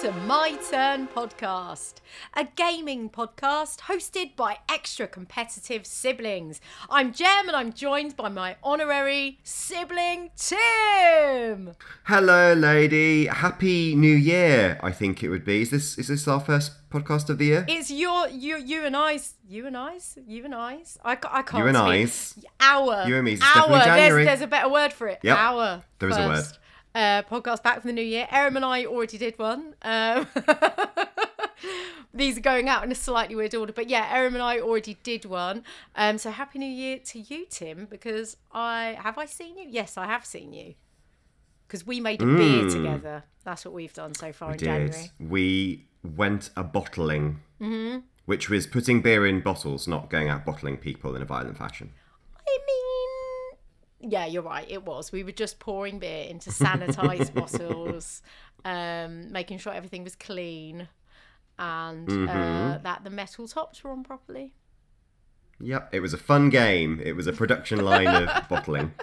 to My Turn Podcast, a gaming podcast hosted by extra competitive siblings. I'm Jem and I'm joined by my honorary sibling, Tim. Hello, lady. Happy New Year. I think it would be. Is this is this our first podcast of the year? It's your, you, you and I's, you and I's, you and I's. I, I can't You and speak. I's. Our. You and me's. It's Our. There's, there's a better word for it. Yep. Our. There is a word. Uh, podcast back from the new year. Erin and I already did one. Um, these are going out in a slightly weird order, but yeah, Erin and I already did one. Um, so happy New Year to you, Tim, because I have I seen you? Yes, I have seen you. Because we made a beer together. That's what we've done so far in Mm. did. January. We went a bottling, which was putting beer in bottles, not going out bottling people in a violent fashion. I mean, yeah, you're right. It was. We were just pouring beer into sanitized bottles, um, making sure everything was clean, and uh, that the metal tops were on properly. Yep, it was a fun game. It was a production line of bottling.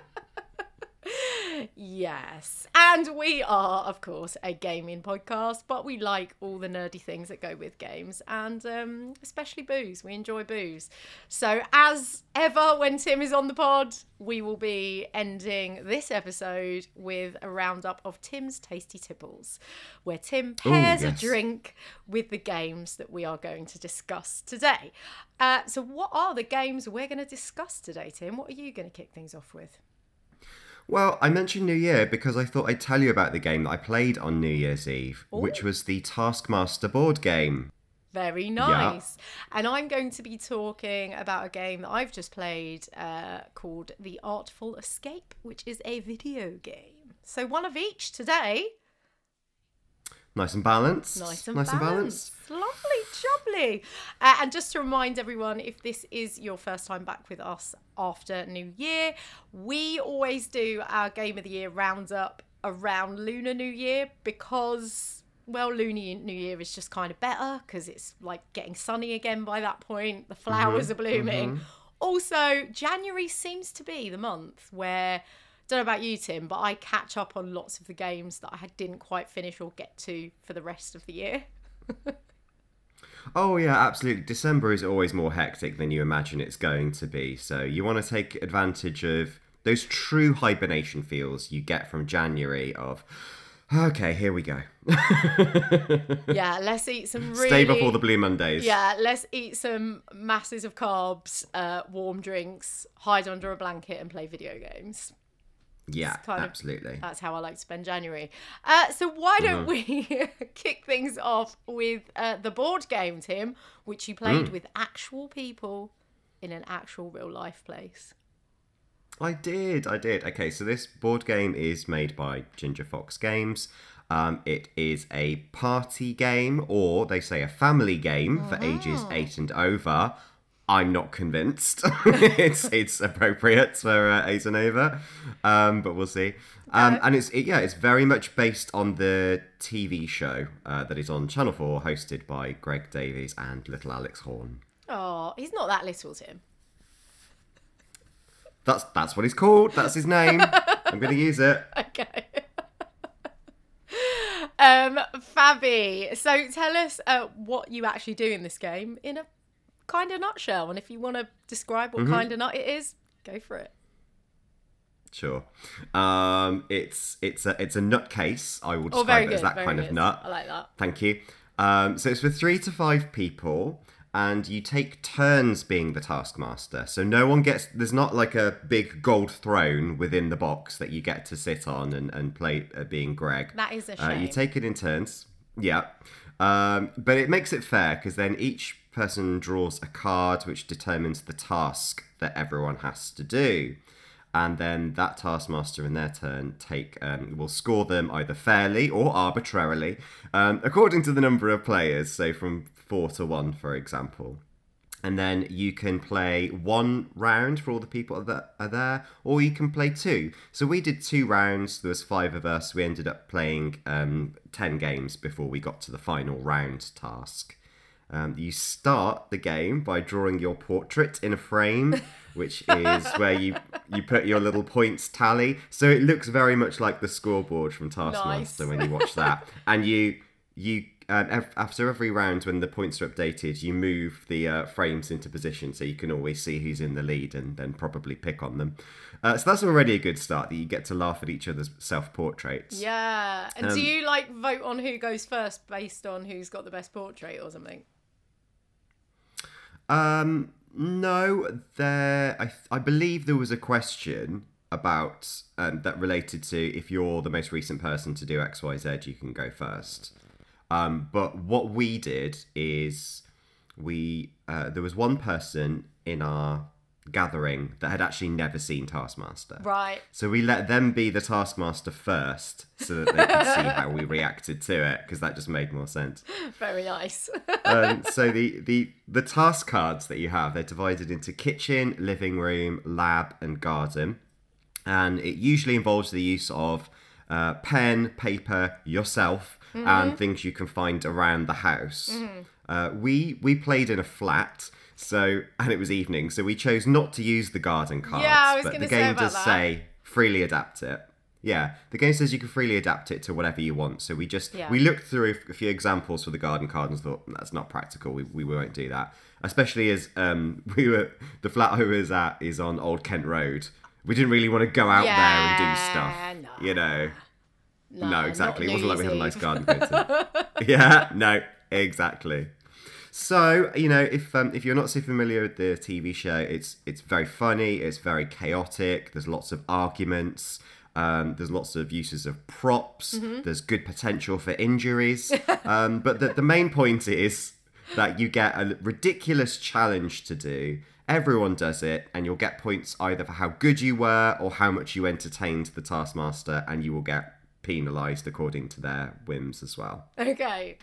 Yes. And we are, of course, a gaming podcast, but we like all the nerdy things that go with games and um, especially booze. We enjoy booze. So, as ever, when Tim is on the pod, we will be ending this episode with a roundup of Tim's Tasty Tipples, where Tim pairs yes. a drink with the games that we are going to discuss today. Uh, so, what are the games we're going to discuss today, Tim? What are you going to kick things off with? Well, I mentioned New Year because I thought I'd tell you about the game that I played on New Year's Eve, which was the Taskmaster board game. Very nice. And I'm going to be talking about a game that I've just played uh, called The Artful Escape, which is a video game. So one of each today. Nice and balanced. Nice and nice balanced. Lovely, jubbly. Uh, and just to remind everyone, if this is your first time back with us after New Year, we always do our Game of the Year roundup around Lunar New Year because, well, Lunar New Year is just kind of better because it's like getting sunny again by that point. The flowers are blooming. Also, January seems to be the month where don't know about you, Tim, but I catch up on lots of the games that I didn't quite finish or get to for the rest of the year. Oh yeah, absolutely. December is always more hectic than you imagine it's going to be. So you want to take advantage of those true hibernation feels you get from January of okay, here we go. yeah, let's eat some really. Stay before the Blue Mondays. Yeah, let's eat some masses of carbs, uh, warm drinks, hide under a blanket, and play video games. Yeah, kind of- absolutely. That's how I like to spend January. Uh, so why don't Mm-hmm. we kick things off with uh, the board game, Tim, which you Mm. played with actual people in an actual real life place. I did, I did. Okay, so this board game is made by Ginger Fox Games. Um, it is a party game, or they say a family game for ages eight and over. I'm not convinced. it's it's appropriate for uh, eight and over, um, but we'll see. Um, and it's it, yeah, it's very much based on the TV show uh, that is on Channel Four, hosted by Greg Davies and Little Alex Horne. Oh, he's not that little, Tim. That's that's what he's called. That's his name. I'm going to use it. Okay. um, Fabi, so tell us uh, what you actually do in this game in a kind of nutshell, and if you want to describe Mm-hmm. what kind of nut it is, go for it. Sure. Um, it's it's a it's a nut case. I will Oh, describe as that kind good. of nut. I like that. Thank you. Um, so it's for three to five people, and you take turns being the taskmaster. So no one gets. There's not like a big gold throne within the box that you get to sit on and and play uh, being Greg. That is a Uh, you take it in turns. Yeah. Um, but it makes it fair because then each person draws a card which determines the task that everyone has to do. And then that taskmaster in their turn take um, will score them either fairly or arbitrarily, um, according to the number of players. So from four to one, for example and then you can play one round for all the people that are there, or you can play two. So we did two rounds. There was five of us. We ended up playing um, ten games before we got to the final round task. Um, you start the game by drawing your portrait in a frame, which is where you you put your little points tally. So it looks very much like the scoreboard from Taskmaster Nice. when you watch that, and you you um, ev- after every round when the points are updated, you move the uh, frames into position so you can always see who's in the lead and then probably pick on them. Uh, so that's already a good start that you get to laugh at each other's self portraits. Yeah. And do Um, you like vote on who goes first based on who's got the best portrait or something? Um, no, there. I I believe there was a question about um, that related to if you're the most recent person to do X Y Z, you can go first. Um, but what we did is we uh, there was one person in our gathering that had actually never seen Taskmaster. Right. So we let them be the Taskmaster first, so that they could see how we reacted to it, because that just made more sense Very nice. um, so the, the the task cards that you have they're divided into kitchen living room lab and garden and it usually involves the use of uh, pen paper yourself and things you can find around the house uh, we we played in a flat so and it was evening so we chose not to use the garden cards Yeah, I was but the say game does that. say freely adapt it yeah the game says you can freely adapt it to whatever you want so we just Yeah. we looked through a few examples for the garden card and thought that's not practical. We, we won't do that. Especially as um, we were the flat I was at is on Old Kent Road. We didn't really want to go out there and do stuff. no. You know. No, No, exactly. It wasn't like we had a nice garden. yeah, no, exactly. So you know, if um, if you're not so familiar with the TV show, it's it's very funny. It's very chaotic. There's lots of arguments. Um, there's lots of uses of props. Mm-hmm. There's good potential for injuries. um, but the, the main point is that you get a ridiculous challenge to do. Everyone does it, and you'll get points either for how good you were or how much you entertained the taskmaster, and you will get penalised according to their whims as well. Okay.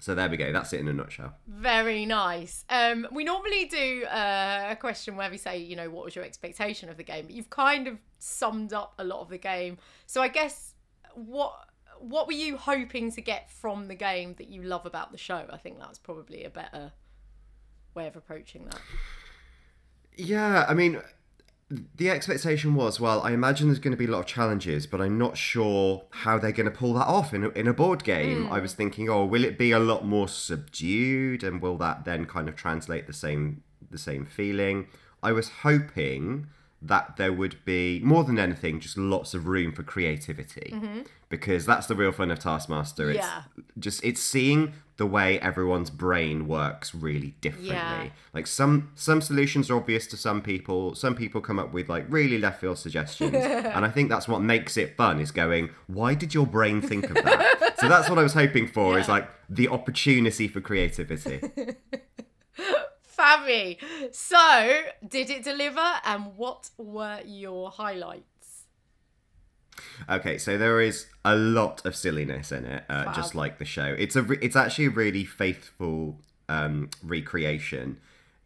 So there we go. That's it in a nutshell. Very nice. Um, we normally do uh, a question where we say, you know, what was your expectation of the game? But you've kind of summed up a lot of the game. So I guess what what were you hoping to get from the game that you love about the show? I think that's probably a better way of approaching that. Yeah, I mean, the expectation was well, I imagine there's going to be a lot of challenges, but I'm not sure how they're going to pull that off in a, in a board game. Hmm. I was thinking, oh, will it be a lot more subdued, and will that then kind of translate the same the same feeling? I was hoping that there would be more than anything just lots of room for creativity. Mm-hmm. Because that's the real fun of taskmaster. It's Yeah. just it's seeing the way everyone's brain works really differently. Yeah. like some some solutions are obvious to some people. Some people come up with like really left field suggestions. And i think that's what makes it fun is going why did your brain think of that? So that's what i was hoping for is like the opportunity for creativity Fabby. So, did it deliver and what were your highlights? Okay, so there is a lot of silliness in it, uh, just like the show. It's a re- it's actually a really faithful um, recreation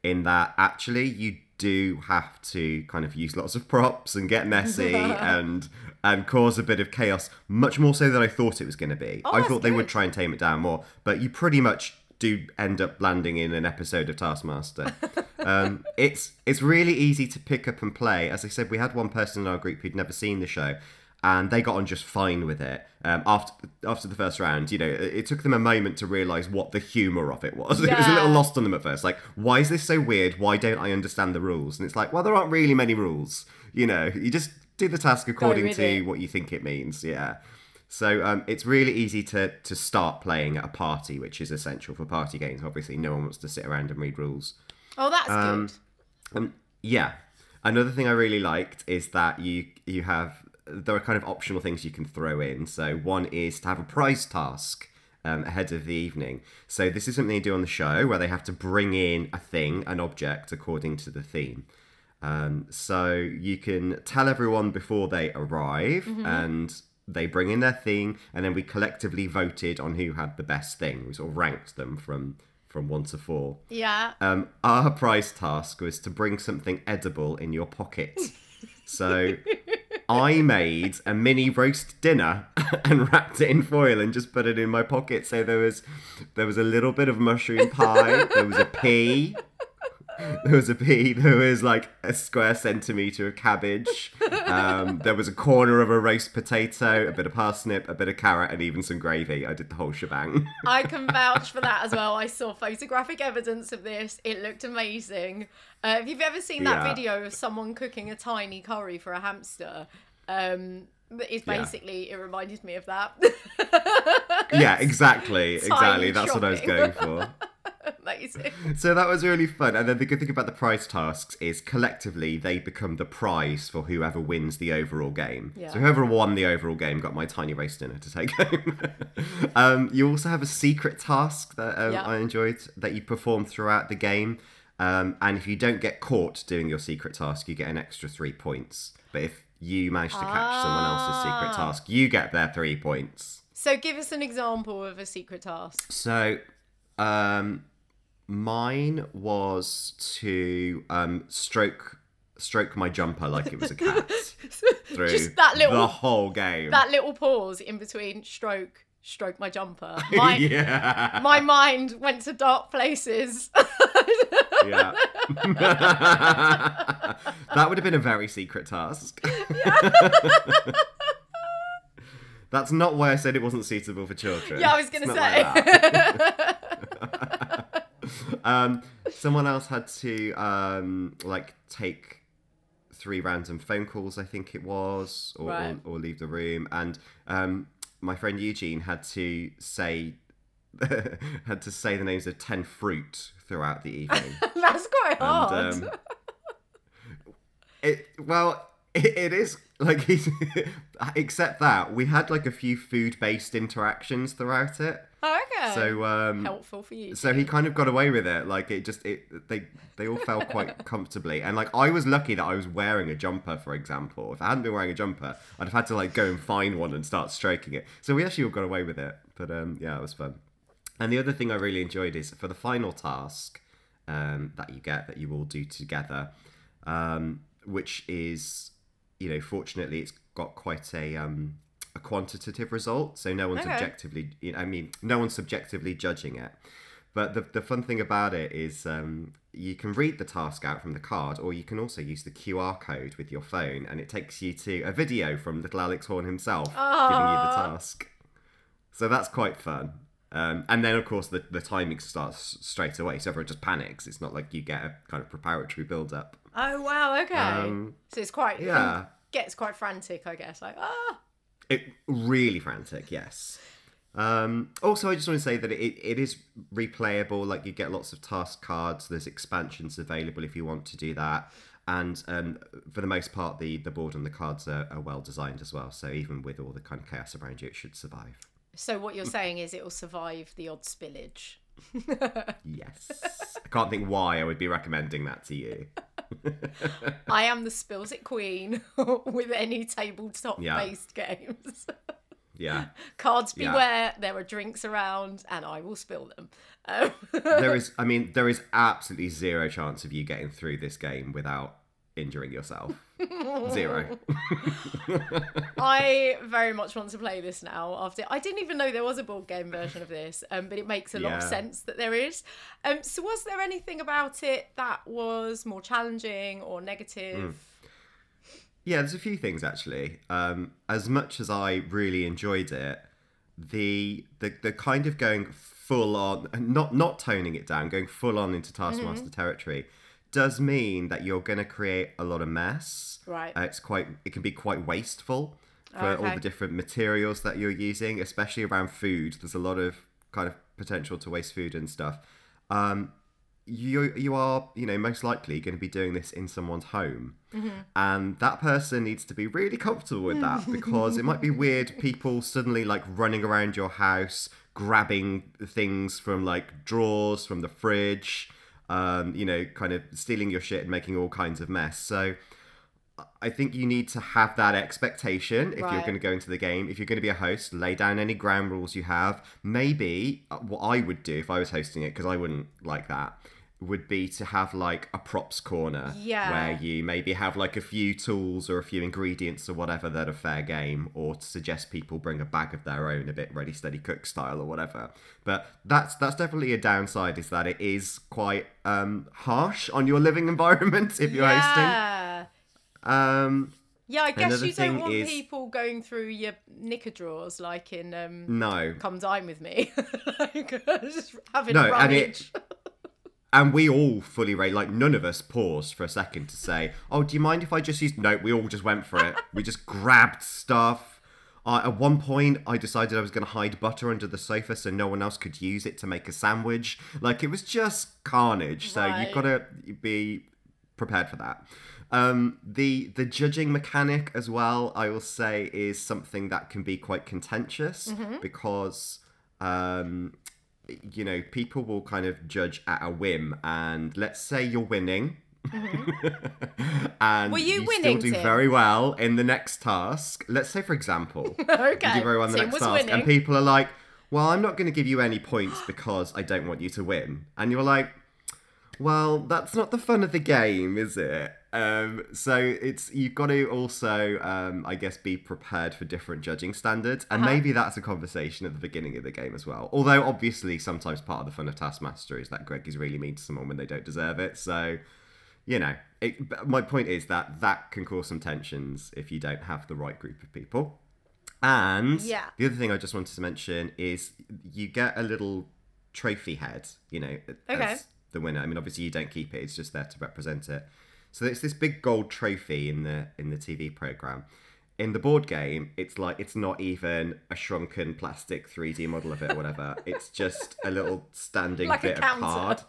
in that actually you do have to kind of use lots of props and get messy and and cause a bit of chaos, much more so than I thought it was going to be. I Oh, that's thought they would try and tame it down more, but you pretty much do end up landing in an episode of Taskmaster. um, it's it's really easy to pick up and play. As I said, we had one person in our group who'd never seen the show, and they got on just fine with it. Um, after after the first round, you know, it, it took them a moment to realise what the humour of it was. It was a little lost on them at first. Like, why is this so weird? Why don't I understand the rules? And it's like, well, there aren't really many rules. You know, you just do the task according to it. what you think it means. Yeah. So um, it's really easy to to start playing at a party, which is essential for party games. Obviously, no one wants to sit around and read rules. Oh, that's Um, good. Um, yeah. Another thing I really liked is that you you have there are kind of optional things you can throw in. So one is to have a prize task um, ahead of the evening. So this is something they do on the show where they have to bring in a thing, an object, according to the theme. Um, so you can tell everyone before they arrive and they bring in their thing and then we collectively voted on who had the best thing. We sort of ranked them from from one to four. Yeah. Um, our prize task was to bring something edible in your pocket. So I made a mini roast dinner and wrapped it in foil and just put it in my pocket. So there was there was a little bit of mushroom pie, there was a pea, there was a pea. There was like a square centimetre of cabbage. Um, there was a corner of a roast potato, a bit of parsnip, a bit of carrot, and even some gravy. I did the whole shebang. I can vouch for that as well. I saw photographic evidence of this. It looked amazing. Uh, if you've ever seen that Yeah. video of someone cooking a tiny curry for a hamster, um, it's Yeah. basically it reminded me of that. yeah, exactly, exactly. That's what I was going for. amazing. So that was really fun. And then the good thing about the prize tasks is collectively they become the prize for whoever wins the overall game. Yeah. So whoever won the overall game got my tiny roast dinner to take home. um, you also have a secret task that um, Yeah. I enjoyed that you perform throughout the game. Um, and if you don't get caught doing your secret task, you get an extra three points. But if you manage to catch someone else's secret Ah. task, you get their three points. So give us an example of a secret task. So, um, mine was to um, stroke stroke my jumper like it was a cat through Just that little the whole game. that little pause in between stroke, stroke my jumper. My yeah, my mind went to dark places. yeah. that would have been a very secret task. That's not why I said it wasn't suitable for children. yeah, I was gonna It's not say. like. um, someone else had to um, like take three random phone calls, I think it was, or, Right. or, or leave the room. And um, my friend Eugene had to say had to say the names of ten fruit throughout the evening. That's quite hard. And, um, it well, it, it is like except that we had like a few food based interactions throughout it. Oh, okay. So um, helpful for you. so he kind of got away with it. Like it just it they they all fell quite comfortably. And like I was lucky that I was wearing a jumper, for example. If I hadn't been wearing a jumper, I'd have had to like go and find one and start stroking it. So we actually all got away with it. But um, yeah, it was fun. And the other thing I really enjoyed is for the final task um, that you get that you all do together, um, which is, you know, fortunately it's got quite a um, a quantitative result, so no one's Okay. objectively, you know, I mean, no one's subjectively judging it. But the, the fun thing about it is um, you can read the task out from the card, or you can also use the QR code with your phone, and it takes you to a video from little Alex Horne himself giving you the task. So that's quite fun. Um, and then, of course, the, the timing starts straight away, so everyone just panics. It's not like you get a kind of preparatory build up. oh wow, okay. Um, so it's quite yeah. gets quite frantic, I guess. Like ah, It really frantic, yes. Um, also, I just want to say that it, it is replayable. Like you get lots of task cards. There's expansions available if you want to do that. And um, for the most part, the, the board and the cards are, are well designed as well. So even with all the kind of chaos around you, it should survive. so what you're saying is it will survive the odd spillage. Yes. I can't think why I would be recommending that to you. I am the spills it queen with any tabletop Yeah. based games. Yeah. Cards Yeah. beware, there are drinks around, and I will spill them. Um, There is, I mean, there is absolutely zero chance of you getting through this game without injuring yourself. Zero. I very much want to play this now. After I didn't even know there was a board game version of this, um, but it makes a lot of sense that there is. Um, so, was there anything about it that was more challenging or negative? Yeah, there's a few things actually. Um, as much as I really enjoyed it, the the the kind of going full on, not not toning it down, going full on into Taskmaster territory, does mean that you're going to create a lot of mess. Right. Uh, it's quite. It can be quite wasteful for all Okay. the different materials that you're using, especially around food. There's a lot of kind of potential to waste food and stuff. Um, you you are you know most likely going to be doing this in someone's home and that person needs to be really comfortable with that because it might be weird people suddenly like running around your house grabbing things from like drawers from the fridge um, you know kind of stealing your shit and making all kinds of mess so I think you need to have that expectation if you're going to go into the game. If you're going to be a host, lay down any ground rules you have. Maybe uh, what I would do if I was hosting it, because I wouldn't like that, would be to have like a props corner Yeah. where you maybe have like a few tools or a few ingredients or whatever that are fair game or to suggest people bring a bag of their own a bit ready steady cook style or whatever but that's that's definitely a downside is that it is quite um harsh on your living environment if you're hosting yeah. um Yeah, I guess you don't want is- people going through your knicker drawers like in um no Come Dine With Me. like, just having No, a and rummage. it- And we all fully rate, like, none of us paused for a second to say, oh, do you mind if I just use No, we all just went for it. we just grabbed stuff. Uh, at one point, I decided I was going to hide butter under the sofa so no one else could use it to make a sandwich. Like, it was just carnage. So Right. you've got to be prepared for that. Um, the the judging mechanic as well, I will say, is something that can be quite contentious Mm-hmm. because um, you know people will kind of judge at a whim, and let's say you're winning. Mm-hmm. and Were you still winning, do Tim? very well in the next task. Let's say, for example, okay. you do very well in the Tim next task, winning. and people are like, "Well, I'm not going to give you any points because I don't want you to win," and you're like, "Well, that's not the fun of the game, is it?" Um, so it's you've got to also, um, I guess, be prepared for different judging standards, and Uh-huh. maybe that's a conversation at the beginning of the game as well. Although obviously, sometimes part of the fun of Taskmaster is that Greg is really mean to someone when they don't deserve it. So you know, it, my point is that that can cause some tensions if you don't have the right group of people. And Yeah. the other thing I just wanted to mention is you get a little trophy head, you know, Okay. as the winner. I mean, obviously you don't keep it; it's just there to represent it. So it's this big gold trophy in the in the TV program. In the board game, it's like it's not even a shrunken plastic 3D model of it or whatever. it's just a little standing Like bit of card.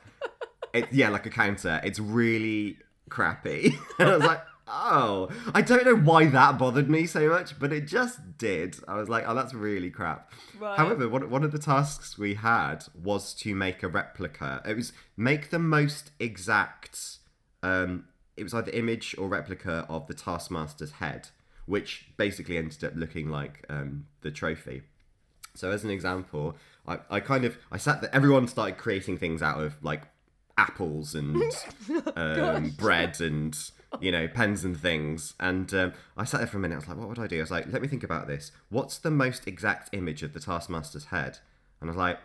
It, yeah, like a counter. It's really crappy. and I was like, oh, I don't know why that bothered me so much, but it just did. I was like, oh, that's really crap. Right. However, one, one of the tasks we had was to make a replica. It was make the most exact. Um, it was either image or replica of the Taskmaster's head, which basically ended up looking like um, the trophy. So as an example, I, I kind of I sat there. Everyone started creating things out of like apples and um, bread and you know pens and things. And um, I sat there for a minute. I was like, what would I do? I was like, let me think about this. What's the most exact image of the Taskmaster's head? And I was like,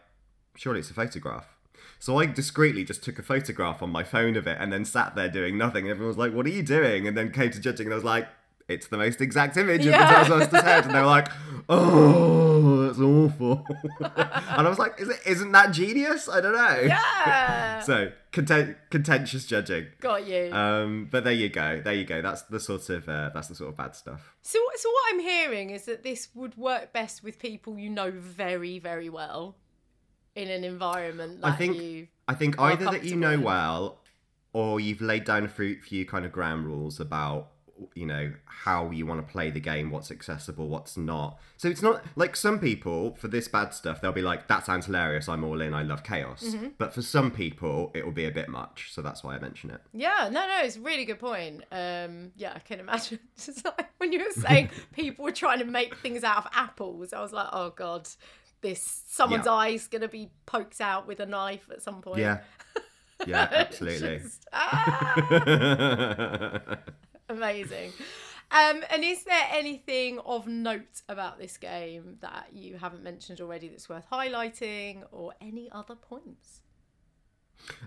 surely it's a photograph. So I discreetly just took a photograph on my phone of it and then sat there doing nothing. And everyone was like, what are you doing? And then came to judging and I was like, it's the most exact image Yeah. of the Taskmaster's head. And they were like, oh, that's awful. and I was like, Is it, isn't that genius? I don't know. Yeah. So content, contentious judging. Got you. Um, but there you go. There you go. That's the sort of uh, that's the sort of bad stuff. So, so what I'm hearing is that this would work best with people you know very, very well in an environment that I think you. I think either that you know in. well, or you've laid down a few, kind of ground rules about you know how you want to play the game, what's accessible, what's not. So it's not like some people for this bad stuff they'll be like, "That sounds hilarious. I'm all in. I love chaos." Mm-hmm. But for some people, it will be a bit much. So that's why I mention it. Yeah, no, no, it's a really good point. Um, yeah, I can imagine. Like when you were saying people were trying to make things out of apples, I was like, oh god, this someone's Yeah. eye's gonna be poked out with a knife at some point. Yeah. Yeah, absolutely. Just- ah, amazing. Um, and is there anything of note about this game that you haven't mentioned already that's worth highlighting, or any other points?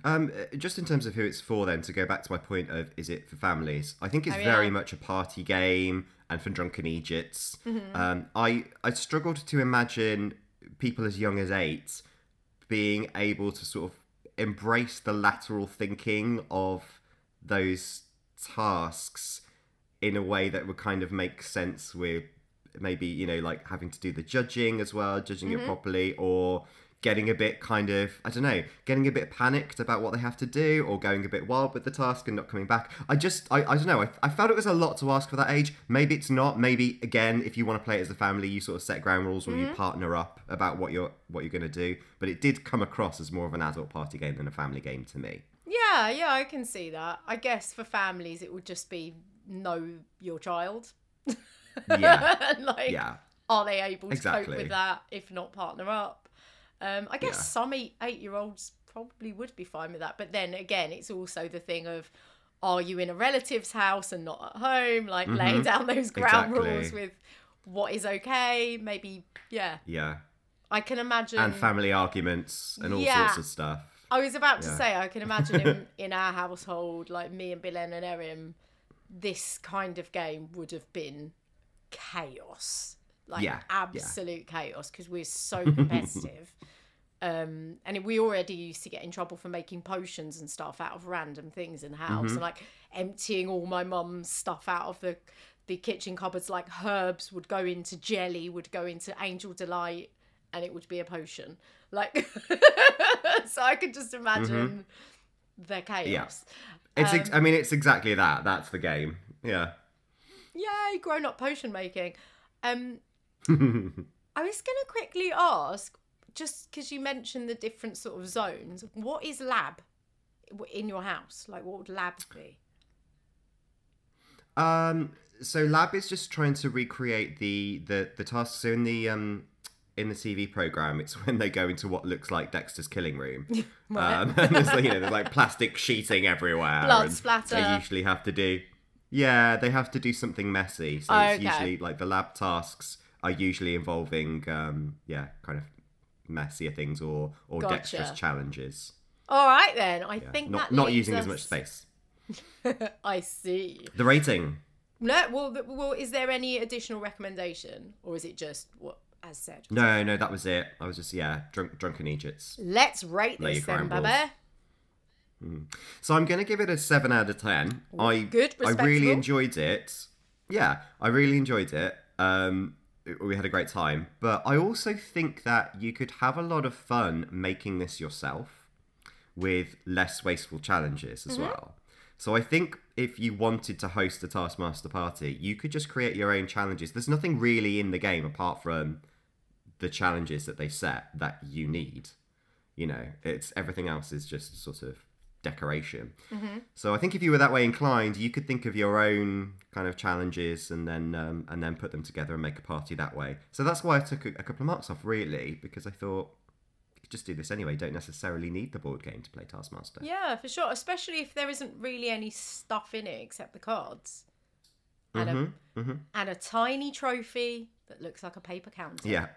Um, uh, just in terms of who it's for, then to go back to my point of is it for families? I think it's Oh, very much a party game and for drunken Egypts. Mm-hmm. Um, I I struggled to imagine people as young as eight being able to sort of embrace the lateral thinking of those tasks in a way that would kind of make sense with maybe you know like having to do the judging as well judging Mm-hmm. it properly or getting a bit kind of i don't know getting a bit panicked about what they have to do or going a bit wild with the task and not coming back i just i, I don't know I, I felt it was a lot to ask for that age maybe it's not maybe again if you want to play it as a family you sort of set ground rules or Mm-hmm. you partner up about what you're what you're going to do but it did come across as more of an adult party game than a family game to me Yeah, yeah, I can see that. I guess for families, it would just be know your child. yeah like, yeah are they able to cope Exactly. with that? If not, partner up. Um, I guess Yeah. some eight eight year olds probably would be fine with that. But then again, it's also the thing of are you in a relative's house and not at home? Like laying down those ground Exactly. rules with what is okay. Maybe, yeah. Yeah. I can imagine. And family arguments and all Yeah. sorts of stuff. I was about to Yeah. say, I can imagine in, in our household, like me and Bilen and Erin, this kind of game would have been chaos. Like Yeah, yeah. absolute chaos because we're so competitive. um, and we already used to get in trouble for making potions and stuff out of random things in the house Mm-hmm. and like emptying all my mum's stuff out of the the kitchen cupboards like herbs would go into jelly would go into angel delight and it would be a potion like so i could just imagine the chaos It's ex- Um, I mean it's exactly that. That's the game. Yeah. yay grown up potion making um i was going to quickly ask just because you mentioned the different sort of zones what is lab in your house like what would lab be Um, so lab is just trying to recreate the the the tasks. So in the um in the TV program, it's when they go into what looks like Dexter's killing room. Right. Um, and there's like, you know there's like plastic sheeting everywhere. Blood and splatter. They usually have to do. Yeah, they have to do something messy. So it's Okay. usually like the lab tasks are usually involving um yeah kind of messier things or or Gotcha. dexterous challenges. all right then i Yeah. think not that not using as much space. i see The rating. no well, well is there any additional recommendation or is it just what as said No, no, that was it. I was just yeah, drunk, drunken Egypts. let's rate Lay this then ground baby So I'm going to give it a seven out of ten. I good, I really enjoyed it. Yeah, I really enjoyed it. Um, we had a great time, but I also think that you could have a lot of fun making this yourself with less wasteful challenges Mm-hmm. as well. So I think if you wanted to host a Taskmaster party, you could just create your own challenges. There's nothing really in the game apart from the challenges that they set that you need. You know, it's everything else is just sort of decoration. So I think if you were that way inclined, you could think of your own kind of challenges and then um, and then put them together and make a party that way. So that's why I took a, a couple of marks off, really, because I thought you could just do this anyway. You don't necessarily need the board game to play Taskmaster. Yeah, for sure. Especially if there isn't really any stuff in it except the cards. And a Mm-hmm. and a tiny trophy that looks like a paper counter. Yeah.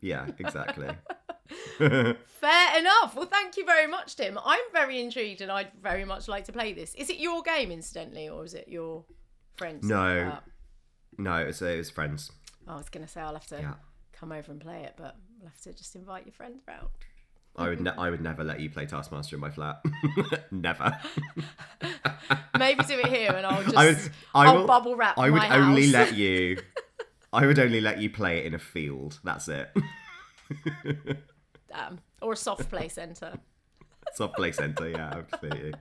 Yeah, exactly. Fair enough. Well, thank you very much, Tim. I'm very intrigued and I'd very much like to play this. Is it your game, incidentally, or is it your friend's? No. No, it was, it was friends. I was going to say I'll have to Yeah. come over and play it, but I'll have to just invite your friends round. I would, ne- I would never let you play Taskmaster in my flat. never. Maybe do it here and I'll just I would. I I'll will, bubble wrap I would my only let you. I would only let you play it in a field. That's it. Um, or a soft play centre. Soft play centre. Yeah, absolutely.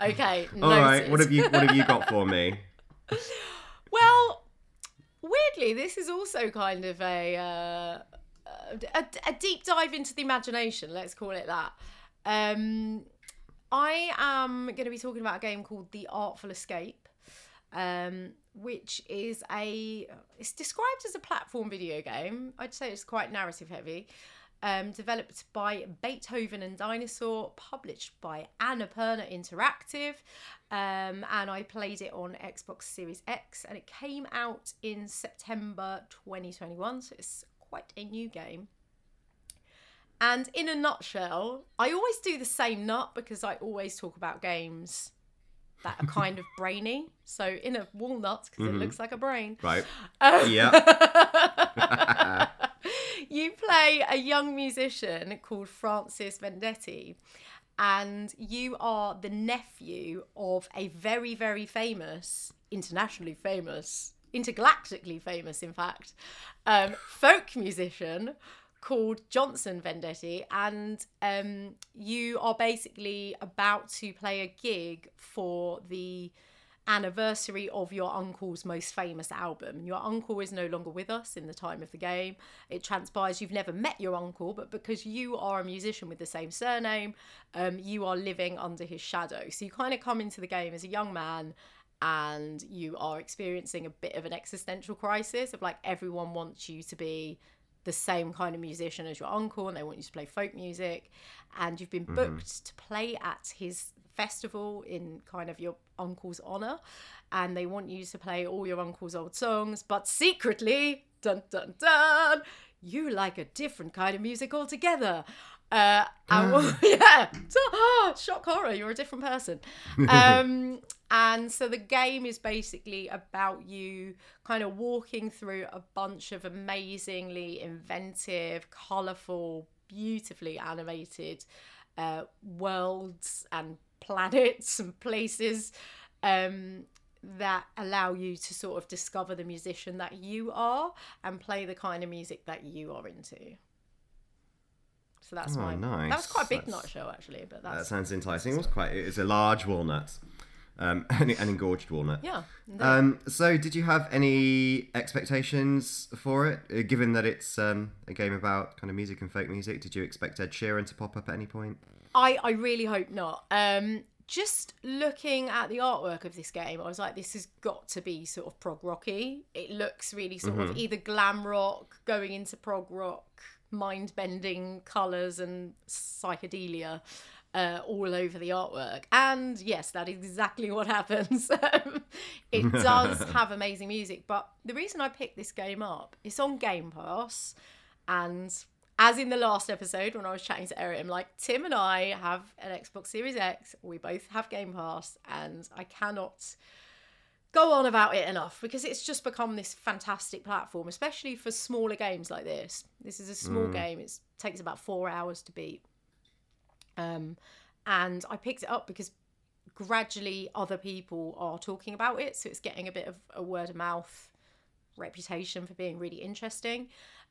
Okay. All right. What have you What have you got for me? Well, weirdly, this is also kind of a, uh, a a deep dive into the imagination. Let's call it that. Um, I am going to be talking about a game called The Artful Escape, um, which is a it's described as a platform video game. I'd say it's quite narrative heavy. Um, developed by Beethoven and Dinosaur, published by Annapurna Interactive, um, and I played it on Xbox Series X, and it came out in September 2021, so it's quite a new game. And in a nutshell, I always do the same nut because I always talk about games that are kind of brainy. So in a walnut, because it looks like a brain. Right. Uh, Yeah. play a young musician called Francis Vendetti, and you are the nephew of a very, very famous, internationally famous, intergalactically famous, in fact, um, folk musician called Johnson Vendetti, and um, you are basically about to play a gig for the anniversary of your uncle's most famous album. Your uncle is no longer with us in the time of the game. It transpires you've never met your uncle, but because you are a musician with the same surname, um, you are living under his shadow. So you kind of come into the game as a young man and you are experiencing a bit of an existential crisis of like everyone wants you to be the same kind of musician as your uncle and they want you to play folk music and you've been booked to play at his festival in kind of your uncle's honor and they want you to play all your uncle's old songs but secretly dun dun dun you like a different kind of music altogether uh, and well, yeah, shock horror. You're a different person. Um, and so the game is basically about you kind of walking through a bunch of amazingly inventive, colourful, beautifully animated uh, worlds and planets and places um, that allow you to sort of discover the musician that you are and play the kind of music that you are into. So that's Oh, my. nice. That was quite a big That's- nutshell, actually. But That sounds enticing. It was quite. It's a large walnut, um, an, an engorged walnut. yeah. Um, so, did you have any expectations for it? Uh, given that it's um, a game about kind of music and folk music, did you expect Ed Sheeran to pop up at any point? I, I really hope not. Um, just looking at the artwork of this game, I was like, this has got to be sort of prog rocky. It looks really sort of either glam rock going into prog rock, mind bending colours and psychedelia. Uh, all over the artwork, and yes, that is exactly what happens. It does have amazing music, but the reason I picked this game up, it's on Game Pass, and as in the last episode when I was chatting to Eric, I'm like, Tim and I have an Xbox Series X. We both have Game Pass, and I cannot go on about it enough because it's just become this fantastic platform, especially for smaller games like this. This is a small game. It takes about four hours to beat. Um, and I picked it up because gradually other people are talking about it, so it's getting a bit of a word of mouth reputation for being really interesting.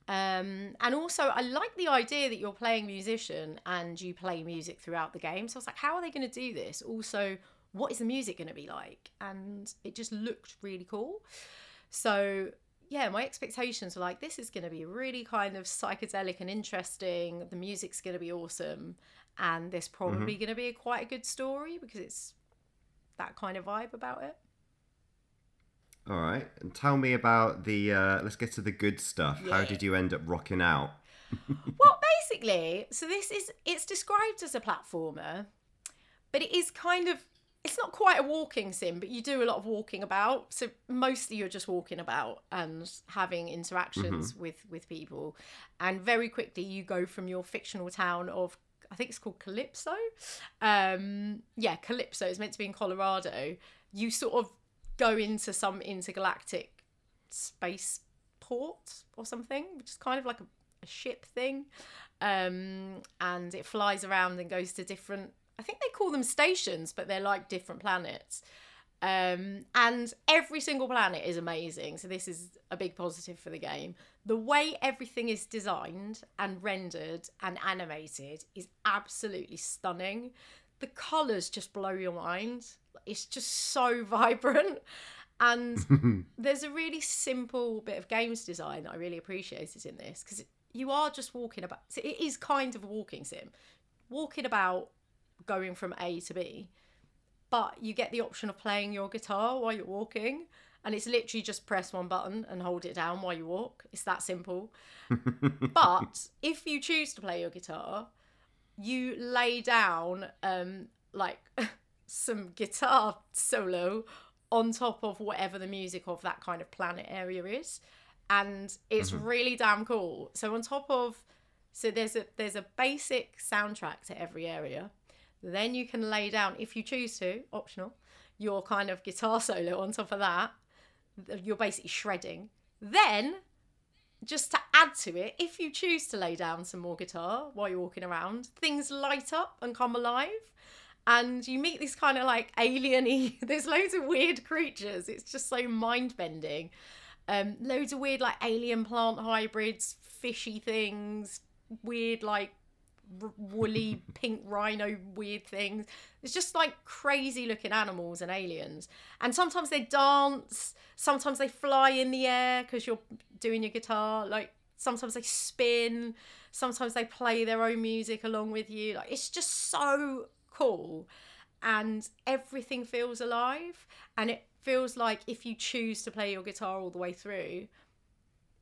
Um, and also, I like the idea that you're playing musician and you play music throughout the game. So I was like, how are they going to do this? Also, what is the music going to be like? And it just looked really cool. So yeah, my expectations were like, this is going to be really kind of psychedelic and interesting. The music's going to be awesome, and there's probably going to be a, quite a good story because it's that kind of vibe about it. All right, and tell me about the. Uh, let's get to the good stuff. How did you end up rocking out? well, basically, so this is it's described as a platformer, but it is kind of it's not quite a walking sim, but you do a lot of walking about. So mostly you're just walking about and having interactions with with people, and very quickly you go from your fictional town of I think it's called Calypso. Um, yeah, Calypso is meant to be in Colorado. You sort of go into some intergalactic space port or something, which is kind of like a, a ship thing. Um, and it flies around and goes to different, I think they call them stations, but they're like different planets. Um, and every single planet is amazing. So this is a big positive for the game. The way everything is designed and rendered and animated is absolutely stunning. The colors just blow your mind. It's just so vibrant. And there's a really simple bit of games design that I really appreciated in this because you are just walking about. So it is kind of a walking sim, walking about, going from A to B, but you get the option of playing your guitar while you're walking, and it's literally just press one button and hold it down while you walk. It's that simple. but if you choose to play your guitar, you lay down um like some guitar solo on top of whatever the music of that kind of planet area is. And it's really damn cool. So on top of so there's a there's a basic soundtrack to every area. Then you can lay down if you choose to optional your kind of guitar solo on top of that you're basically shredding then just to add to it, if you choose to lay down some more guitar while you're walking around, things light up and come alive. And you meet these kind of like alien there's loads of weird creatures. It's just so mind bending. Um, loads of weird like alien plant hybrids, fishy things, weird like r- woolly pink rhino weird things. It's just like crazy looking animals and aliens. And sometimes they dance, sometimes they fly in the air because you're doing your guitar. Like sometimes they spin, sometimes they play their own music along with you. Like it's just so cool. And everything feels alive. And it feels like if you choose to play your guitar all the way through,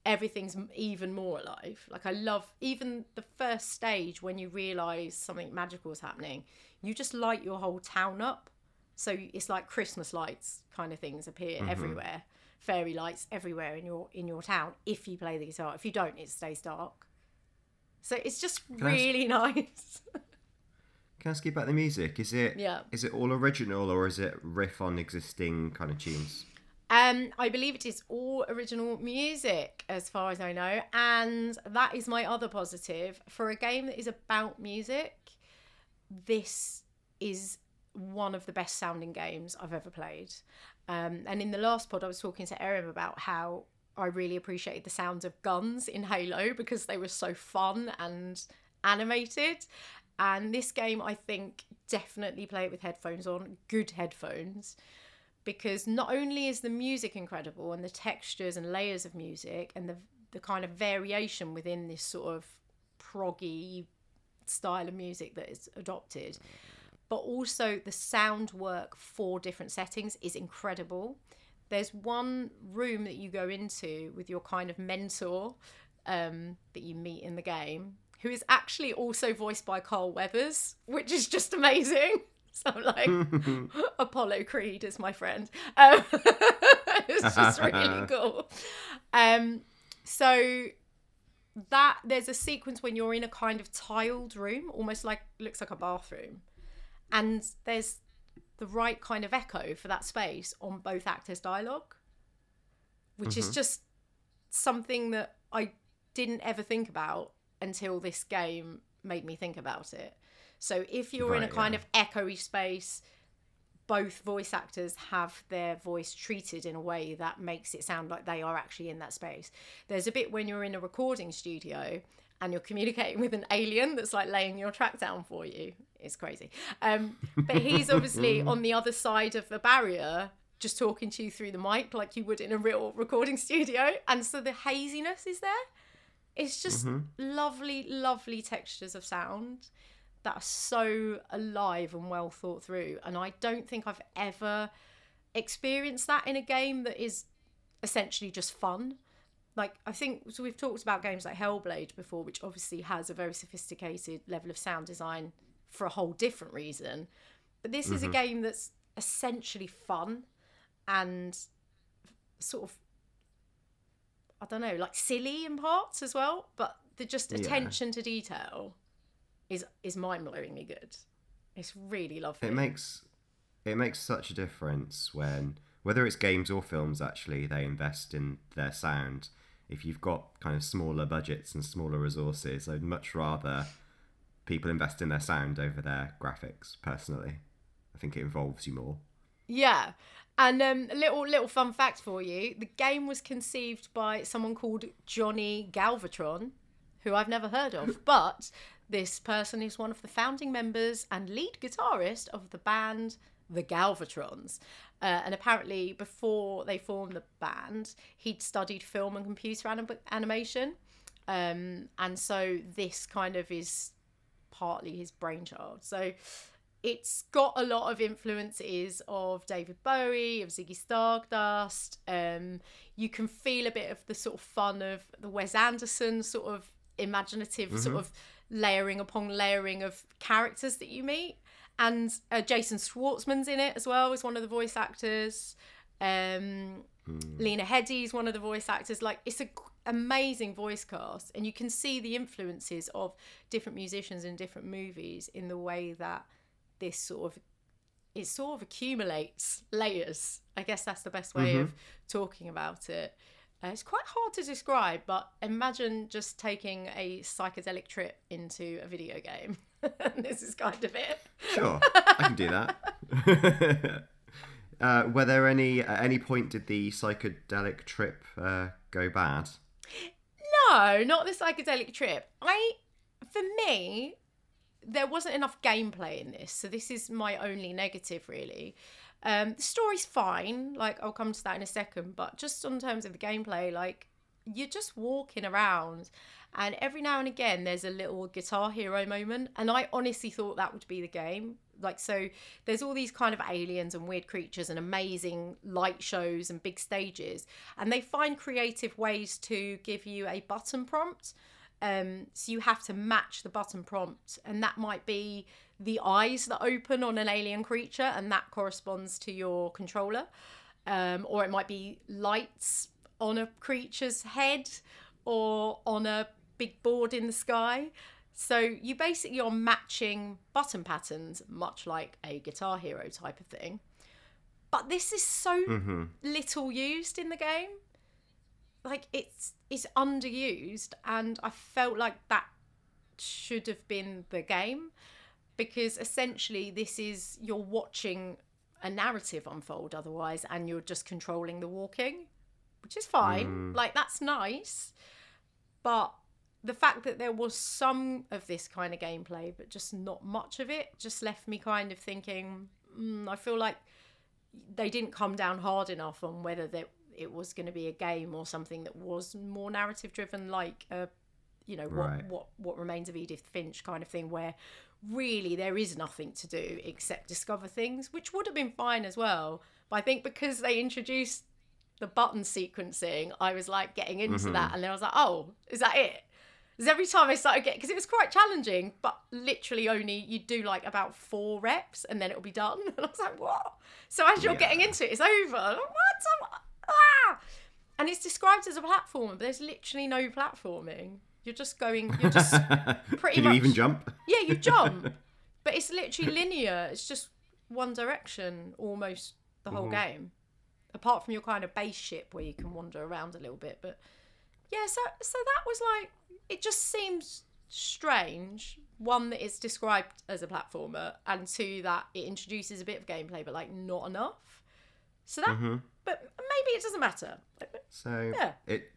everything's even more alive. Like I love even the first stage when you realize something magical is happening. You just light your whole town up. So it's like Christmas lights kind of things appear mm-hmm. everywhere. Fairy lights everywhere in your in your town if you play the guitar. If you don't, it stays dark. So it's just ask- really nice. Can I ask you about the music? Is it Yeah. is it all original or is it riff on existing kind of tunes? Um, I believe it is all original music, as far as I know, and that is my other positive for a game that is about music. This is one of the best sounding games I've ever played. Um, and in the last pod, I was talking to Erin about how I really appreciated the sounds of guns in Halo because they were so fun and animated. And this game, I think, definitely play it with headphones on, good headphones because not only is the music incredible and the textures and layers of music and the the kind of variation within this sort of proggy style of music that is adopted but also the sound work for different settings is incredible. There's one room that you go into with your kind of mentor um, that you meet in the game who is actually also voiced by Carl Weathers which is just amazing so I'm like Apollo Creed is my friend. Um, it's just really cool. Um, so that there's a sequence when you're in a kind of tiled room, almost like looks like a bathroom, and there's the right kind of echo for that space on both actors' dialogue, which is just something that I didn't ever think about until this game made me think about it. So if you're in a kind yeah. of echoey space, both voice actors have their voice treated in a way that makes it sound like they are actually in that space. There's a bit when you're in a recording studio and you're communicating with an alien that's like laying your track down for you. It's crazy. Um, but he's obviously on the other side of the barrier, just talking to you through the mic like you would in a real recording studio. And so the haziness is there. It's just lovely, lovely textures of sound that are so alive and well thought through. And I don't think I've ever experienced that in a game that is essentially just fun. Like I think so we've talked about games like Hellblade before, which obviously has a very sophisticated level of sound design for a whole different reason. But this is a mm-hmm. game that's essentially fun and sort of I don't know, like silly in parts as well, but the just Yeah. attention to detail is is mind-blowingly good. It's really lovely. It makes it makes such a difference when whether it's games or films actually they invest in their sound. If you've got kind of smaller budgets and smaller resources, I'd much rather people invest in their sound over their graphics personally. I think it involves you more. Yeah. And um, a little little fun fact for you: the game was conceived by someone called Johnny Galvatron, who I've never heard of, but this person is one of the founding members and lead guitarist of the band the Galvatrons. Uh, and apparently, before they formed the band, he'd studied film and computer anim- animation. Um, and so this kind of is partly his brainchild. So it's got a lot of influences of David Bowie, of Ziggy Stardust. Um, you can feel a bit of the sort of fun of the Wes Anderson sort of imaginative sort of layering upon layering of characters that you meet. And uh, Jason Schwartzman's in it as well as one of the voice actors. Um, Lena Headey's one of the voice actors. Like it's a g- amazing voice cast, and you can see the influences of different musicians in different movies in the way that this sort of it sort of accumulates layers. I guess that's the best way of talking about it. Uh, it's quite hard to describe, but imagine just taking a psychedelic trip into a video game. this is kind of it. Sure, I can do that. uh, were there any at any point did the psychedelic trip uh, go bad? No, not the psychedelic trip. I, for me, there wasn't enough gameplay in this, so this is my only negative, really. Um, the story's fine, like I'll come to that in a second, but just on terms of the gameplay, like you're just walking around, and every now and again there's a little Guitar Hero moment, and I honestly thought that would be the game. like so there's all these kind of aliens and weird creatures and amazing light shows and big stages and they find creative ways to give you a button prompt um, so you have to match the button prompt and that might be the eyes that open on an alien creature and that corresponds to your controller um, or it might be lights on a creature's head or on a big board in the sky so you basically are matching button patterns, much like a Guitar Hero type of thing. But this is so Mm-hmm. little used in the game. Like it's it's underused, and I felt like that should have been the game because essentially this is you're watching a narrative unfold otherwise, and you're just controlling the walking, which is fine. Like that's nice, but the fact that there was some of this kind of gameplay, but just not much of it, just left me kind of thinking. Mm, I feel like they didn't come down hard enough on whether that it was going to be a game or something that was more narrative driven, like a, you know, what Right. what what remains of Edith Finch kind of thing, where really there is nothing to do except discover things, which would have been fine as well. But I think because they introduced the button sequencing, I was like getting into that, and then I was like, oh, is that it? Because every time I started getting, because it was quite challenging, but literally only you do like about four reps and then it'll be done. And I was like, what? So as you're Yeah. getting into it, it's over. Like, what? I'm- ah! And it's described as a platformer, but there's literally no platforming. You're just going, you're just, pretty Can you even jump? yeah, you jump. but it's literally linear. It's just one direction almost the whole mm-hmm. game. Apart from your kind of base ship where you can wander around a little bit. But yeah, so so that was like it just seems strange. One that it's described as a platformer, and two that it introduces a bit of gameplay, but like not enough. So that, mm-hmm. but maybe it doesn't matter. So Yeah. it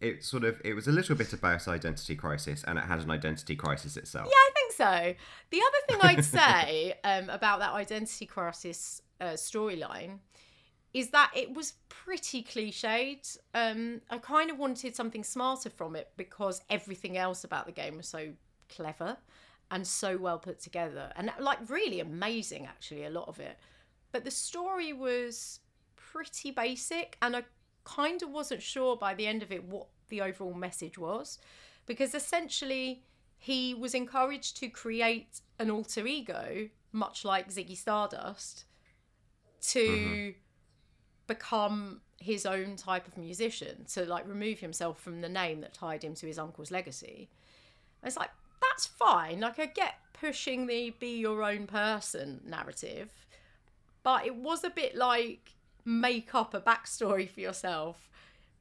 it sort of it was a little bit about identity crisis, and it had an identity crisis itself. Yeah, I think so. The other thing I'd say um, about that identity crisis uh, storyline is that it was pretty cliched. Um, I kind of wanted something smarter from it because everything else about the game was so clever and so well put together and like really amazing actually a lot of it but the story was pretty basic and i kind of wasn't sure by the end of it what the overall message was because essentially he was encouraged to create an alter ego much like ziggy stardust to mm-hmm. become his own type of musician to like remove himself from the name that tied him to his uncle's legacy. It's like that's fine like i get pushing the be your own person narrative but it was a bit like make up a backstory for yourself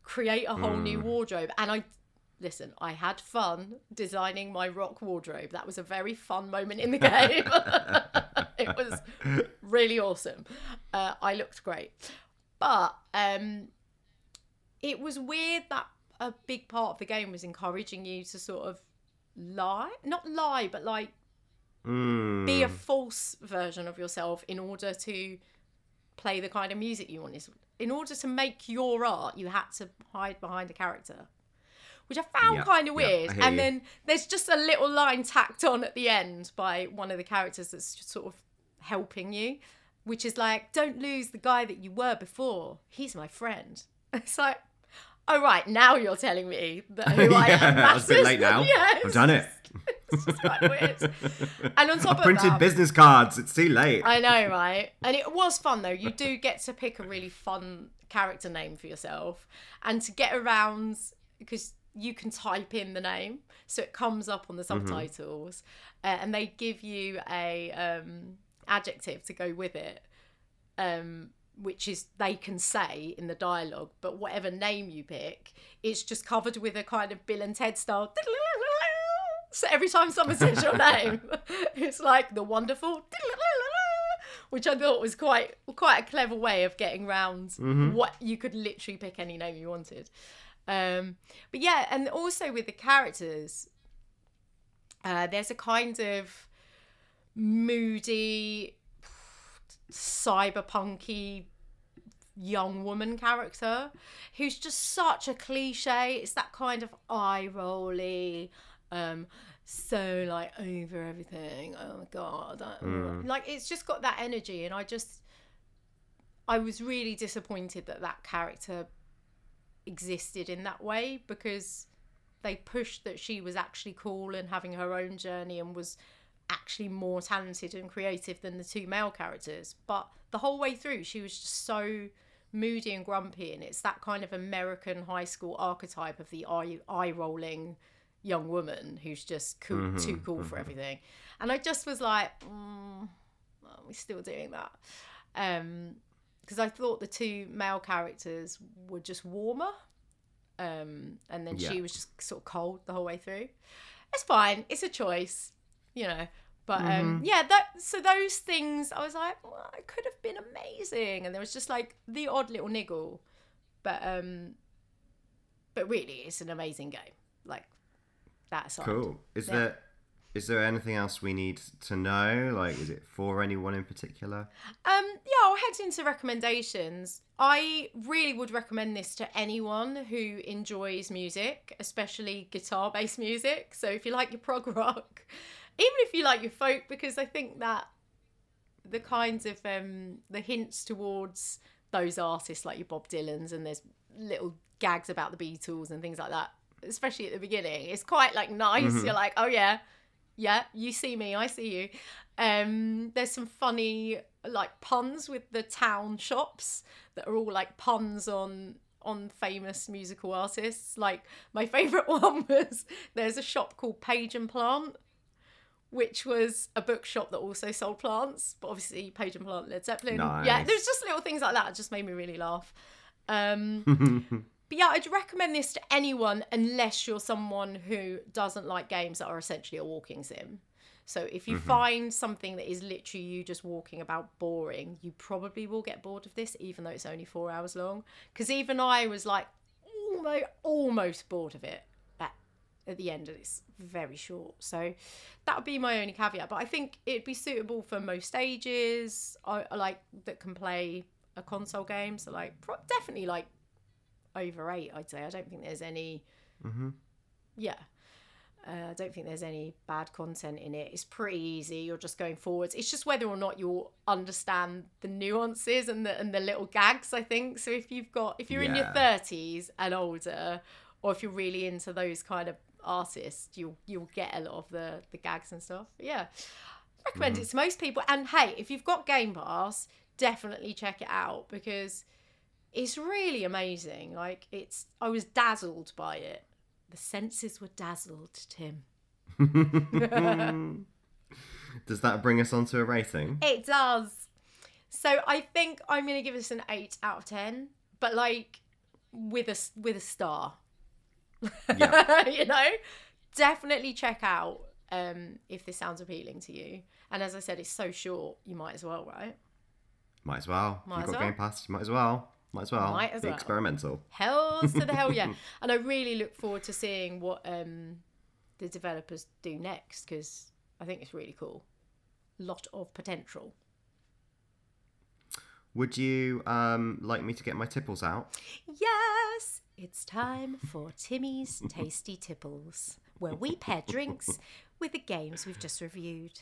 create a whole new wardrobe. And i listen i had fun designing my rock wardrobe. That was a very fun moment in the game. It was really awesome. Uh, i looked great. But um it was weird that a big part of the game was encouraging you to sort of lie. Not lie but like Mm. be a false version of yourself in order to play the kind of music you wanted. In order to make your art, you had to hide behind a character, which I found Yeah, kind of weird. and you. then there's just a little line tacked on at the end by one of the characters that's sort of helping you, which is like, "Don't lose the guy that you were before. He's my friend." It's like. Oh right, now you're telling me that who I am Yeah, it's a bit late now. Yeah, I've done it. It's just quite weird. And on top I of printed that, business cards. It's too late. I know, right? And it was fun though. You do get to pick a really fun character name for yourself, and to get around because you can type in the name, so it comes up on the subtitles, uh, and they give you a um, adjective to go with it. Um, which is they can say in the dialogue, but whatever name you pick, it's just covered with a kind of Bill and Ted style. So every time someone says your name, it's like the wonderful, which I thought was quite quite a clever way of getting round what you could literally pick any name you wanted. Um, but yeah, and also with the characters, uh, there's a kind of moody, cyberpunky young woman character who's just such a cliche. It's that kind of eye rolly, um, so like over everything. Oh my god! Mm. Like it's just got that energy, and I just I was really disappointed that that character existed in that way because they pushed that she was actually cool and having her own journey and was actually more talented and creative than the two male characters. But the whole way through, she was just so moody and grumpy, and it's that kind of American high school archetype of the eye eye rolling young woman who's just cool, too cool for everything. And I just was like, mm, are we still doing that? Um, because I thought the two male characters were just warmer. Um, and then she was just sort of cold the whole way through. It's fine. It's a choice, you know. But um, yeah, that so those things I was like, well, it could have been amazing, and there was just like the odd little niggle, but um, but really, it's an amazing game. Like that. Cool. Is Yeah. there is there anything else we need to know? Like, is it for anyone in particular? Um, yeah, I'll head into recommendations. I really would recommend this to anyone who enjoys music, especially guitar based music. So if you like your prog rock, even if you like your folk, because I think that the kinds of um the hints towards those artists like your Bob Dylan's and there's little gags about the Beatles and things like that, especially at the beginning. It's quite like nice. You're like, oh yeah, yeah, you see me, I see you. Um, there's some funny like puns with the town shops that are all like puns on on famous musical artists. Like my favorite one was there's a shop called Page and Plant, which was a bookshop that also sold plants, but obviously Page and Plant Led Zeppelin. Nice. Yeah, there's just little things like that. It just made me really laugh. Um, but yeah, I'd recommend this to anyone unless you're someone who doesn't like games that are essentially a walking sim. So if you mm-hmm. find something that is literally you just walking about boring, you probably will get bored of this, even though it's only four hours long. Because even I was like almost almost bored of it at, at the end, and it's very short. So that would be my only caveat. But I think it'd be suitable for most ages. I, I like that can play a console game. So like pro- definitely like over eight, I'd say. I don't think there's any. Yeah. Uh, I don't think there's any bad content in it. It's pretty easy. You're just going forwards. It's just whether or not you'll understand the nuances and the and the little gags. I think so. If you've got if you're in your thirties and older, or if you're really into those kind of artists, you'll you'll get a lot of the the gags and stuff. Yeah, recommend it to most people. And hey, if you've got Game Pass, definitely check it out because it's really amazing. Like it's I was dazzled by it. The senses were dazzled, Tim. Does that bring us onto a rating? It does. So I think I'm gonna give this an eight out of ten, but like with a with a star. Yeah. you know, definitely check out um, if this sounds appealing to you. And as I said, it's so short, you might as well, right? Might as well. Might You've as got well. Game Pass. Might as well. Might as well. Might as Be well. experimental. Hells to the hell yeah! And I really look forward to seeing what um, the developers do next because I think it's really cool. Lot of potential. Would you um, like me to get my tipples out? Yes, it's time for Timmy's Tasty Tipples, where we pair drinks with the games we've just reviewed.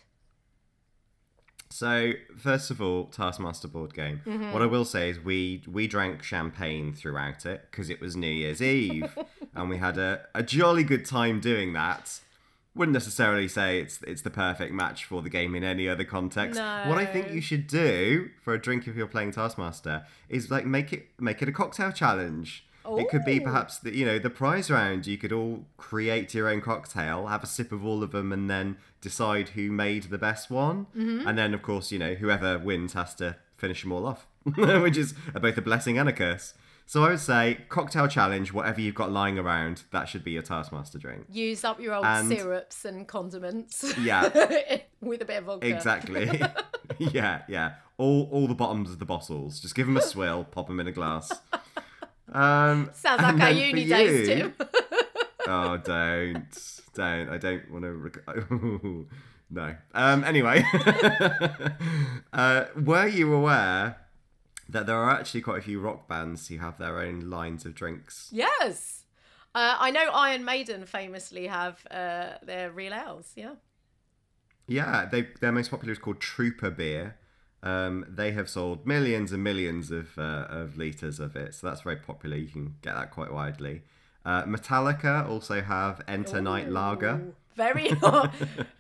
So first of all, Taskmaster board game. Mm-hmm. What I will say is we we drank champagne throughout it because it was New Year's Eve, and we had a, a jolly good time doing that. Wouldn't necessarily say it's it's the perfect match for the game in any other context. What I think you should do for a drink if you're playing Taskmaster is like make it make it a cocktail challenge. It could be perhaps the you know the prize round. You could all create your own cocktail, have a sip of all of them, and then decide who made the best one. Mm-hmm. And then of course you know whoever wins has to finish them all off, which is both a blessing and a curse. So I would say cocktail challenge. Whatever you've got lying around, that should be your Taskmaster drink. Use up your old And- syrups and condiments. Yeah. with a bit of vodka. Exactly. yeah, yeah. All all the bottoms of the bottles. Just give them a swill, pop them in a glass. Um, Sounds like our uni days, you- Tim. oh, don't, don't. I don't want to. Rec- no. Um. Anyway, uh, were you aware that there are actually quite a few rock bands who have their own lines of drinks? yes, Uh, I know Iron Maiden famously have uh, their real ales. Yeah. Yeah, they their most popular is called Trooper beer. Um, they have sold millions and millions of uh, of liters of it, so that's very popular. You can get that quite widely. Uh, Metallica also have Enter Night Lager. Very Very.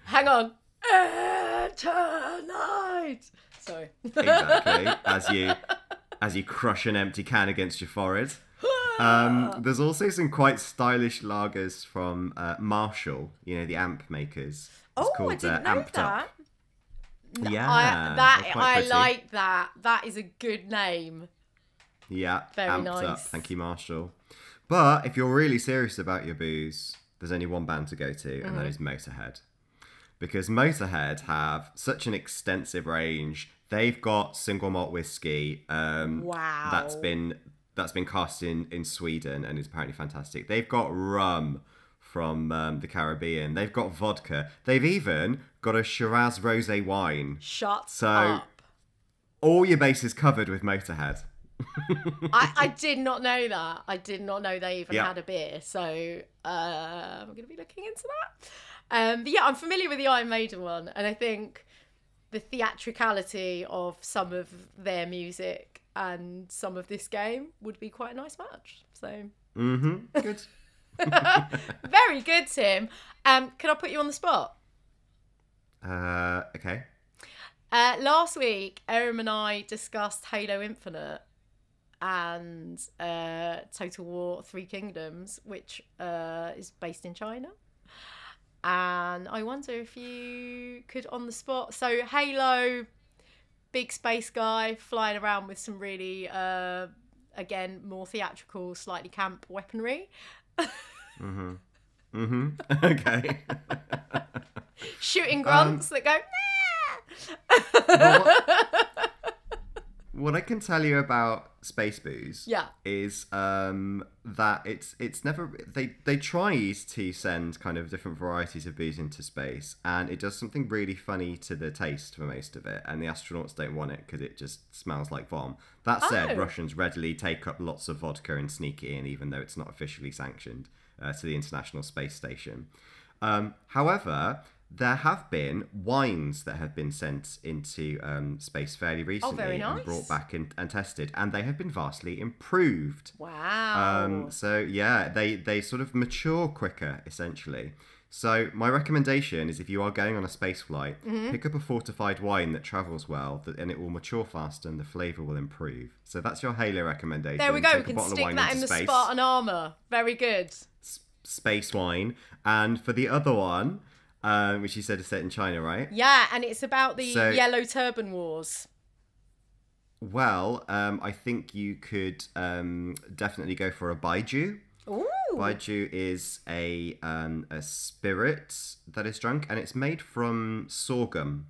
Hang on. Enter night. Sorry. Exactly, as you as you crush an empty can against your forehead. Um, there's also some quite stylish lagers from uh, Marshall, you know, the amp makers. It's oh, I didn't know uh, Amped that. Up. Yeah, I, that I like that. That is a good name. Yeah, Very amped up. nice. Thank you, Marshall. But if you're really serious about your booze, there's only one band to go to, and Mm-hmm. that is Motorhead. Because Motorhead have such an extensive range. They've got single malt whiskey. Um, Wow. That's been that's been cast in in Sweden and is apparently fantastic. They've got rum from um, the Caribbean. They've got vodka. They've even got a Shiraz rosé wine. Shut So- up. All your bases covered with Motorhead. I, I did not know that. I did not know they even Yeah. had a beer. So uh, I'm going to be looking into that. Um, but yeah, I'm familiar with the Iron Maiden one, and I think the theatricality of some of their music and some of this game would be quite a nice match. So Mm-hmm. Good. very good, Tim. Um, can I put you on the spot? Uh, okay. Uh, last week, Erin and I discussed Halo Infinite and uh, Total War Three Kingdoms, which uh, is based in China. And I wonder if you could on the spot. So, Halo, big space guy flying around with some really, uh, again, more theatrical, slightly camp weaponry. Mm-hmm. Mm-hmm. okay. Shooting Um, grunts that go, Well, what I can tell you about space booze Yeah. is um, that it's it's never they they try to send kind of different varieties of booze into space and it does something really funny to the taste for most of it and the astronauts don't want it because it just smells like vom. That said, Oh. Russians readily take up lots of vodka and sneak it in even though it's not officially sanctioned uh, to the International Space Station. Um, however, there have been wines that have been sent into um, space fairly recently very and brought back in, and tested, and they have been vastly improved. wow. Um, so yeah, they they sort of mature quicker essentially. So my recommendation is if you are going on a space flight, Mm-hmm. pick up a fortified wine that travels well, that, and it will mature faster and the flavour will improve. So that's your Halo recommendation. There we go. Take We can stick that in the space, Spartan armor. Very good. s- space wine, and for the other one, uh, which you said is set in China, right? Yeah, and it's about the So- Yellow Turban Wars. Well, um, I think you could um, definitely go for a Baijiu. Ooh. Baijiu is a um, a spirit that is drunk, and it's made from sorghum,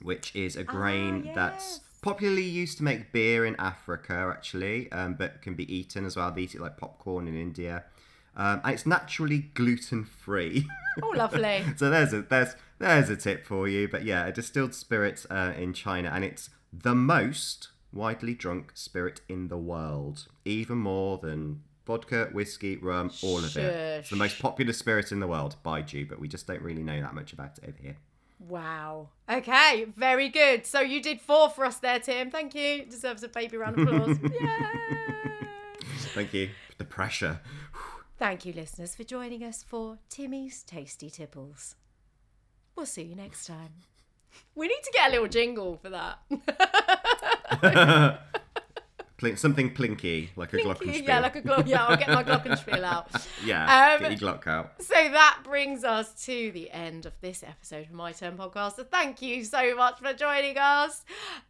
which is a grain that's yes. popularly used to make beer in Africa, actually, um, but can be eaten as well. They eat it like popcorn in India, um, and it's naturally gluten free. Oh, lovely. so there's a there's there's a tip for you. But yeah, a distilled spirit uh, in China, and it's the most widely drunk spirit in the world, even more than vodka, whiskey, rum, all of it. It's the most popular spirit in the world, by Baijiu, but we just don't really know that much about it over here. wow. Okay, very good. So you did four for us there, Tim. Thank you. Deserves a baby round of applause. Yay! Thank you. The pressure. Thank you, listeners, for joining us for Timmy's Tasty Tipples. We'll see you next time. We need to get a little jingle for that. Plink, something plinky, like a glockenspiel. yeah, like a glock. Yeah, I'll get my glockenspiel out. yeah, Um, get your Glock out. So that brings us to the end of this episode of My Turn Podcast. So thank you so much for joining us.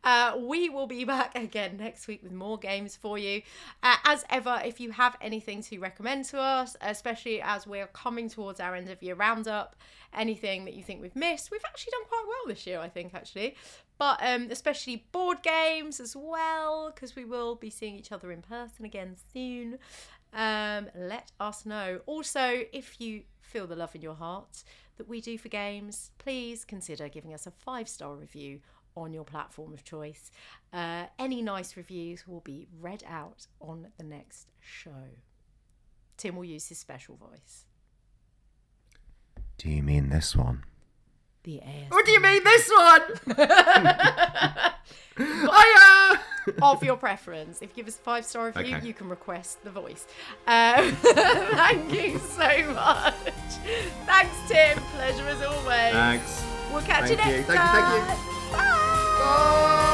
Uh, we will be back again next week with more games for you. Uh, as ever, if you have anything to recommend to us, especially as we're coming towards our end of year roundup, anything that you think we've missed, we've actually done quite well this year, I think, actually. But um, especially board games as well, because we will be seeing each other in person again soon um, let us know. Also, if you feel the love in your heart that we do for games, please consider giving us a five star review on your platform of choice. Uh, any nice reviews will be read out on the next show. Tim will use his special voice. Do you mean this one? The air What do you mean this one? Hiya! of your preference. If you give us a five star review, Okay. you can request the voice. Um, thank you so much. Thanks, Tim. Pleasure as always. Thanks. We'll catch Thank you next you. Thank you, thank you. time.